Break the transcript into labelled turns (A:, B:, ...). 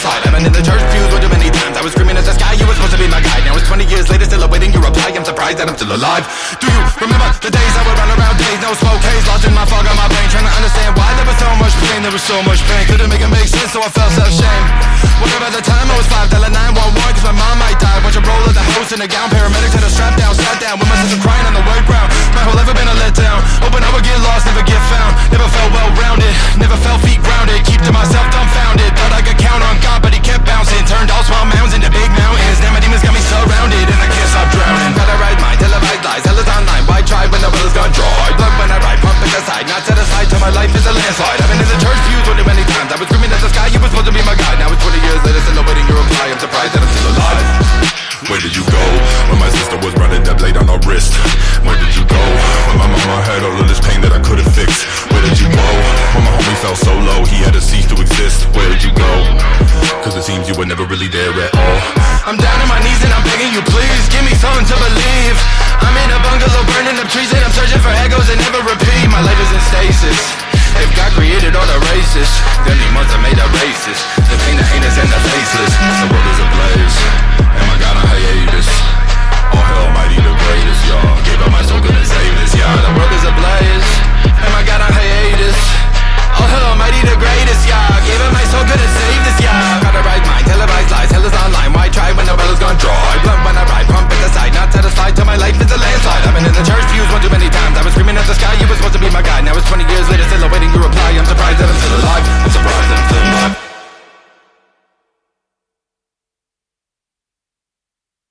A: slide I've been in the church pews with too many times. I was screaming at the sky, you were supposed to be my guide. Now it's 20 years later, still awaiting your reply. I'm surprised that I'm still alive. Do you remember the days I would run around days? No smoke haze, lost in my fog on my brain. Trying to understand why there was so much pain There was so much pain, couldn't make it make sense So I felt self-shame. Whatever the time, I was five, Dialing 911, Cause my mom might die. Bunch of roll of the house in a gown. Paramedics had a strap down, sat down With my sister crying on the white ground. My whole life I've been a letdown. Open fell so low, he had to cease to exist. Where'd you go? Cause it seems you were never really there at all. I'm down on my knees and I'm begging you, please give me something to believe.